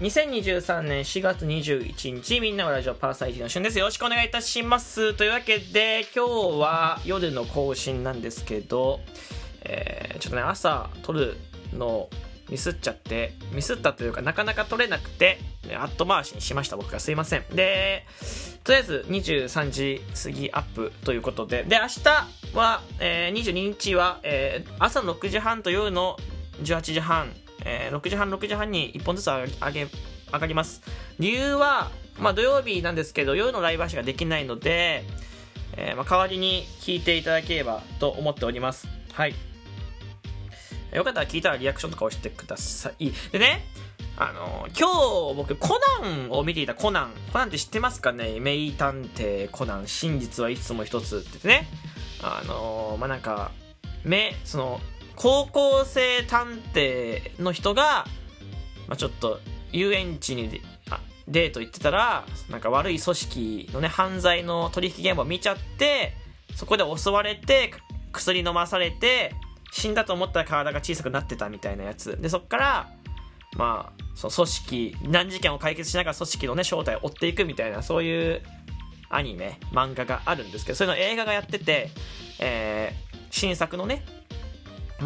2023年4月21日、みんなのラジオパーサイティの旬です。よろしくお願いいたします。というわけで、今日は夜の更新なんですけど、えーちょっとね、朝撮るのミスっちゃって、ミスったというか、なかなか撮れなくて、後回しにしました、僕が。すいません。で、とりあえず23時過ぎアップということで、で、明日は、えー22日は、えー朝の6時半と夜の18時半、えー6時半、6時半に1本ずつ上げ、上がります。理由は、まあ土曜日なんですけど、夜のライブ配信ができないので、えーまあ代わりに聞いていただければと思っております。はい。よかったら聞いたらリアクションとか押してください。でね、あの今日僕コナンを見ていたコナン。コナンって知ってますかね？名探偵コナン、真実はいつも一つってね。あのまあ、なんか、め、その、高校生探偵の人が、まあ、ちょっと遊園地にあデート行ってたら、なんか悪い組織のね、犯罪の取引現場を見ちゃって、そこで襲われて、薬飲まされて、死んだと思ったら体が小さくなってたみたいなやつ。で、そっから、まあ、その組織、難事件を解決しながら組織のね、正体を追っていくみたいな、そういうアニメ、漫画があるんですけど、そういうの映画がやってて、えー、新作のね、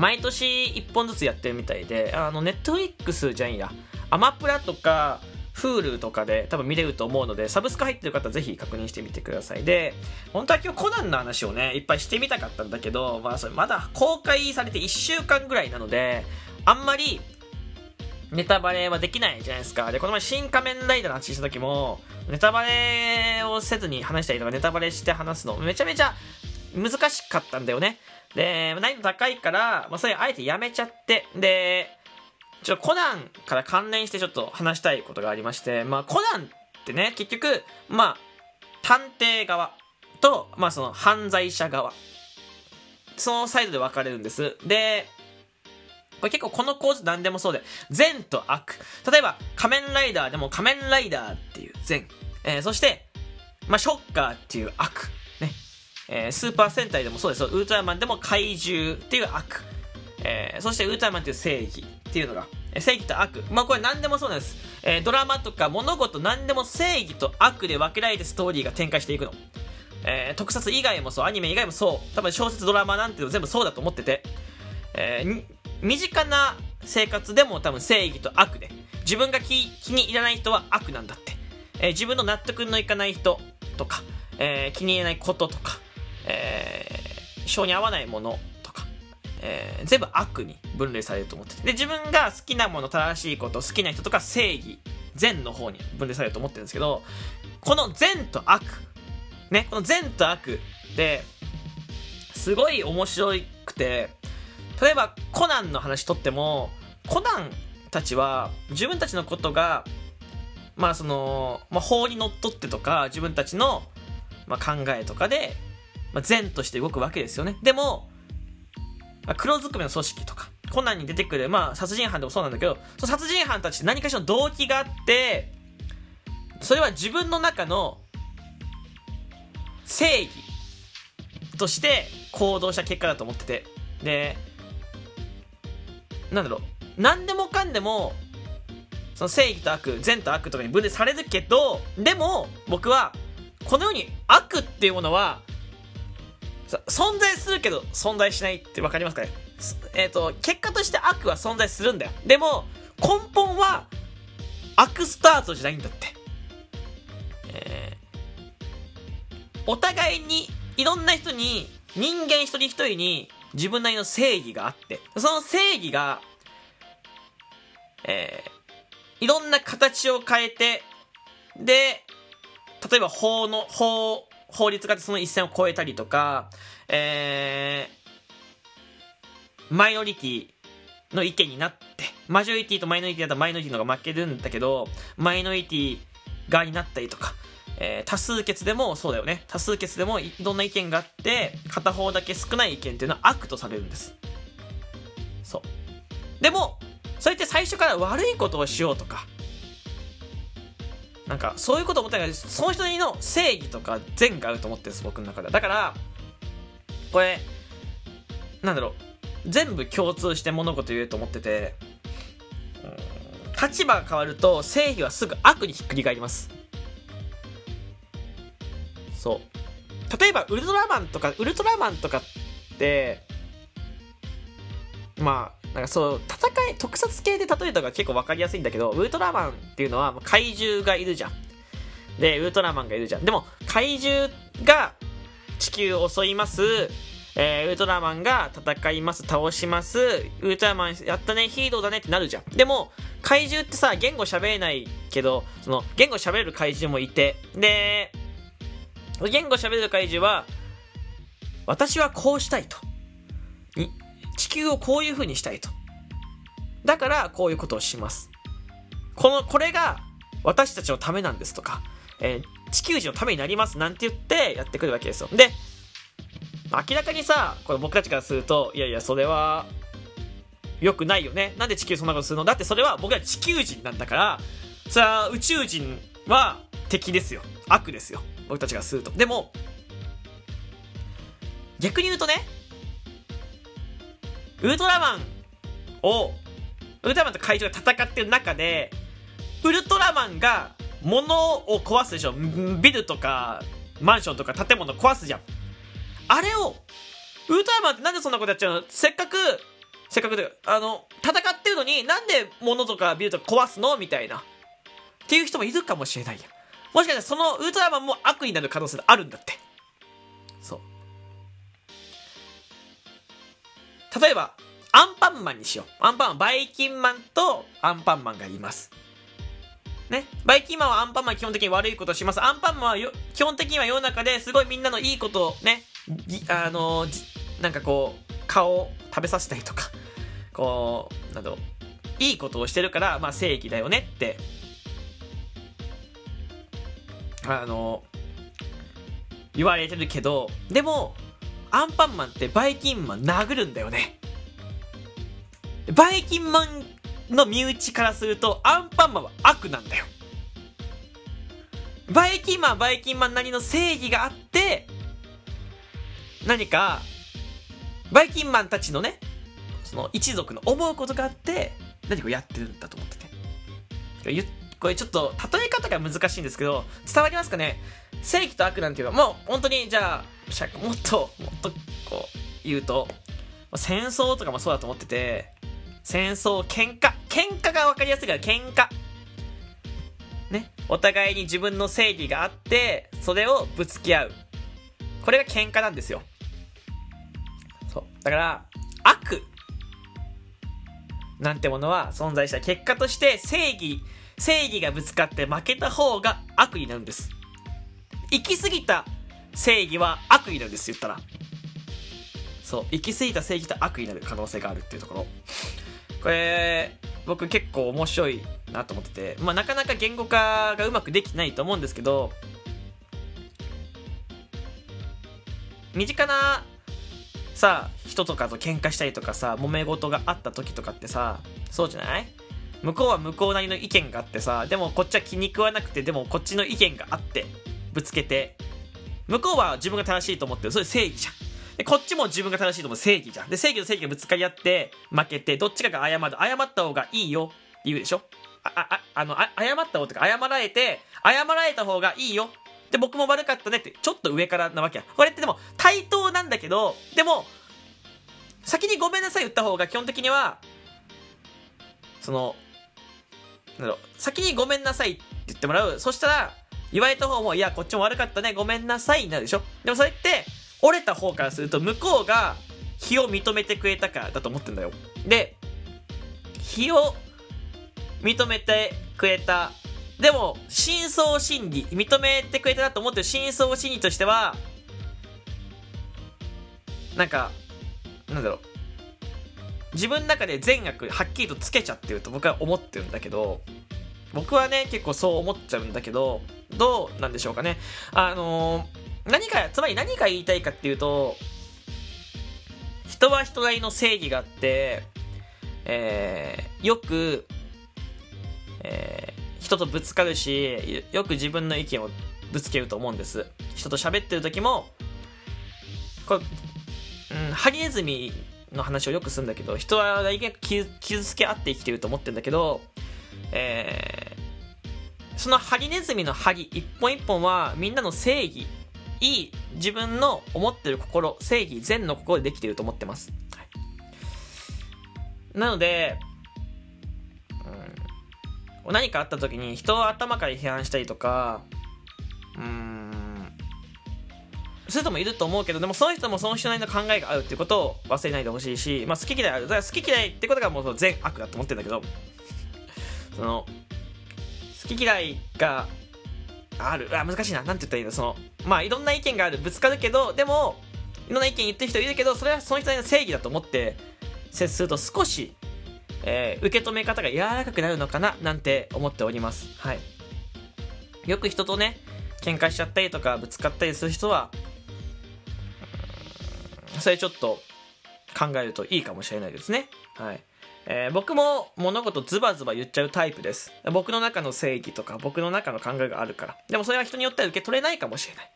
毎年1本ずつやってるみたいで、あの、ネットフリックスじゃんや、アマプラとか、Hulu とかで多分見れると思うので、サブスク入ってる方ぜひ確認してみてください。で、本当は今日コナンの話をね、いっぱいしてみたかったんだけど、まあそれまだ公開されて1週間ぐらいなので、あんまりネタバレはできないじゃないですか。で、この前新仮面ライダーの話した時も、ネタバレをせずに話したりとか、ネタバレして話すの、めちゃめちゃ難しかったんだよね。で、難易度高いから、まあ、それあえてやめちゃって、で、ちょっとコナンから関連してちょっと話したいことがありまして、まあ、コナンってね、結局、まあ、探偵側と、まあ、その犯罪者側、そのサイドで分かれるんです。で、これ結構この構図何でもそうで、善と悪。例えば、仮面ライダーでも仮面ライダーっていう善。えーそして、まあ、ショッカーっていう悪。えースーパー戦隊でもそうですよ。ウルトラマンでも怪獣っていう悪。えーそしてウルトラマンっていう正義っていうのが、正義と悪。まあ、これ何でもそうなんです。えードラマとか物事何でも正義と悪で分けられてストーリーが展開していくの。えー特撮以外もそう、アニメ以外もそう。多分小説ドラマなんていうの全部そうだと思ってて。えー身近な生活でも多分正義と悪で自分が気気に入らない人は悪なんだって、えー自分の納得のいかない人とか、えー気に入らないこととか、性に合わないものとか、えー全部悪に分類されると思ってて。で自分が好きなもの正しいこと好きな人とか正義善の方に分類されると思ってるんですけどこの善と悪ねこの善と悪ですごい面白くて例えばコナンの話とってもコナンたちは自分たちのことがまあその、まあ、法にのっとってとか自分たちの、まあ、考えとかで、まあ、善として動くわけですよね。でもまあ黒ずくめの組織とかコナンに出てくる、まあ、殺人犯でもそうなんだけどその殺人犯たちって何かしらの動機があってそれは自分の中の正義として行動した結果だと思ってて。でなんだろう。何でもかんでもその正義と悪善と悪とかに分類されるけどでも僕はこのように悪っていうものは存在するけど存在しないって分かりますかね？えっ、と結果として悪は存在するんだよ。でも根本は悪スタートじゃないんだって。えーお互いにいろんな人に人間一人一人に自分なりの正義があってその正義がえーいろんな形を変えてで例えば法の法法律がその一線を越えたりとかえーマイノリティの意見になってマジョリティとマイノリティだったらマイノリティの方が負けるんだけどマイノリティ側になったりとかえー多数決でもそうだよね。多数決でもいろんな意見があって片方だけ少ない意見っていうのは悪とされるんです。そう。でもそれって最初から悪いことをしようとかなんかそういうこと思ってないけどその人にの正義とか善があると思ってるんです僕の中では。だからこれなんだろう。全部共通して物事言えると思ってて立場が変わると正義はすぐ悪にひっくり返ります。そう。例えばウルトラマンとかウルトラマンとかってまあなんかそう戦特撮系で例えた方が結構分かりやすいんだけどウルトラマンっていうのは怪獣がいるじゃん。でウルトラマンがいるじゃん。でも怪獣が地球を襲います。えー、ウルトラマンが戦います、倒します、ウルトラマンやったね、ヒーローだねってなるじゃん。でも、怪獣ってさ、言語喋れないけど、その、言語喋れる怪獣もいて、で、言語喋れる怪獣は、私はこうしたいと。地球をこういう風にしたいと。だから、こういうことをします。この、これが、私たちのためなんですとか、えー、地球人のためになりますなんて言ってやってくるわけですよ。で、明らかにさ、これ僕たちからすると、いやいや、それは、良くないよね。なんで地球そんなことするの？だってそれは僕ら地球人なんだから、さあ、宇宙人は敵ですよ。悪ですよ。僕たちがすると。でも、逆に言うとね、ウルトラマンを、ウルトラマンと怪獣が戦ってる中で、ウルトラマンが物を壊すでしょ。ビルとか、マンションとか建物壊すじゃん。あれを、ウルトラマンってなんでそんなことやっちゃうの？せっかく、せっかくで、あの、戦ってるのになんで物とかビルとか壊すの？みたいな。っていう人もいるかもしれないや。もしかしたらそのウルトラマンも悪になる可能性があるんだって。そう。例えば、アンパンマンにしよう。アンパンマン、バイキンマンとアンパンマンがいます。ね？バイキンマンはアンパンマン基本的に悪いことをします。アンパンマンはよ基本的には世の中ですごいみんなのいいことをね、あのなんかこう顔を食べさせたりとかこうなどいいことをしてるから、まあ、正義だよねってあの言われてるけどでもアンパンマンってバイキンマン殴るんだよねバイキンマンの身内からするとアンパンマンは悪なんだよバイキンマンバイキンマンなりの正義があって何か、バイキンマンたちのね、その一族の思うことがあって、何かやってるんだと思ってて。これちょっと、例え方が難しいんですけど、伝わりますかね？正義と悪なんていうのは、もう本当に、じゃあ、もっと、もっと、こう、言うと、戦争とかもそうだと思ってて、戦争、喧嘩。喧嘩が分かりやすいから、喧嘩。ね。お互いに自分の正義があって、それをぶつけ合う。これが喧嘩なんですよ。そう。だから、悪なんてものは存在した結果として正義、正義がぶつかって負けた方が悪になるんです。行き過ぎた正義は悪になるんです、言ったら。そう。行き過ぎた正義と悪になる可能性があるっていうところ。これ、僕結構面白いなと思ってて、まあなかなか言語化がうまくできないと思うんですけど、身近なさ人とかと喧嘩したりとかさ揉め事があった時とかってさそうじゃない？向こうは向こうなりの意見があってさでもこっちは気に食わなくてでもこっちの意見があってぶつけて向こうは自分が正しいと思ってる。それ正義じゃん。でこっちも自分が正しいと思う正義じゃん。で正義と正義がぶつかり合って負けてどっちかが謝る。謝った方がいいよって言うでしょ？あああのあ謝った方とか謝られて謝られた方がいいよ。で、僕も悪かったねって、ちょっと上からなわけや。これってでも、対等なんだけど、でも、先にごめんなさい言った方が基本的には、その、なんだろう、先にごめんなさいって言ってもらう。そしたら、言われた方も、いや、こっちも悪かったね、ごめんなさいになるでしょ？でもそれって、折れた方からすると、向こうが、非を認めてくれたからだと思ってんだよ。で、非を認めてくれたでも、真相心理、認めてくれたなと思ってる真相心理としては、なんか、なんだろう。自分の中で善悪はっきりとつけちゃってると僕は思ってるんだけど、僕はね、結構そう思っちゃうんだけど、どうなんでしょうかね。あのー、何か、つまり何が言いたいかっていうと、人は人なりの正義があって、えー、よく、えー、人とぶつかるし、よく自分の意見をぶつけると思うんです。人と喋ってる時も、これ、うん、ハリネズミの話をよくするんだけど、人は意外傷つけ合って生きてると思ってるんだけど、えー、そのハリネズミの針一本一本はみんなの正義、いい自分の思ってる心、正義、善の心でできていると思ってます。はい、なので、うん、何かあった時に人を頭から批判したりとか、うん、そういう人もいると思うけど、でもその人もその人なりの考えがあるっていうことを忘れないでほしいし、まあ好き嫌いある。だから好き嫌いってことがもう全悪だと思ってるんだけど、その、好き嫌いがある。あ、難しいな。なんて言ったらいいの？その、まあいろんな意見がある。ぶつかるけど、でも、いろんな意見言ってる人いるけど、それはその人の正義だと思って接すると少し、えー、受け止め方が柔らかくなるのかななんて思っております。はい。よく人とね、喧嘩しちゃったりとかぶつかったりする人は、それちょっと考えるといいかもしれないですね。はい。えー、僕も物事ズバズバ言っちゃうタイプです。僕の中の正義とか僕の中の考えがあるから。でもそれは人によっては受け取れないかもしれない。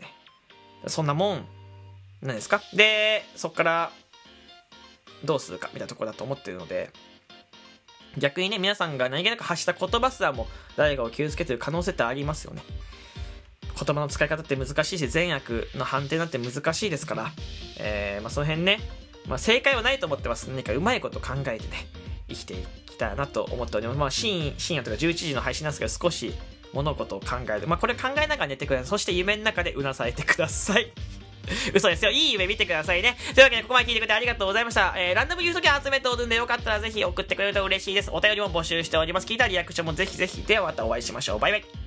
ね、そんなもん、何ですか？で、そっからどうするかみたいなところだと思ってるので、逆にね、皆さんが何気なく発した言葉すらも誰かを傷つけてる可能性ってありますよね。言葉の使い方って難しいし、善悪の判定なんて難しいですから、えー、まあ、その辺ね、まあ、正解はないと思ってます。何かうまいこと考えてね、生きていきたいなと思っております。まあ、深夜とか11時の配信なんですけど、少し物事を考える。まあ、これ考えながら寝てください。そして夢の中でうなされてください。嘘ですよ。いい夢見てくださいね。というわけで、ここまで聞いてくれてありがとうございました。えー、ランダムユート券集めておるんで、よかったらぜひ送ってくれると嬉しいです。お便りも募集しております。聞いたリアクションもぜひぜひ。ではまたお会いしましょう。バイバイ。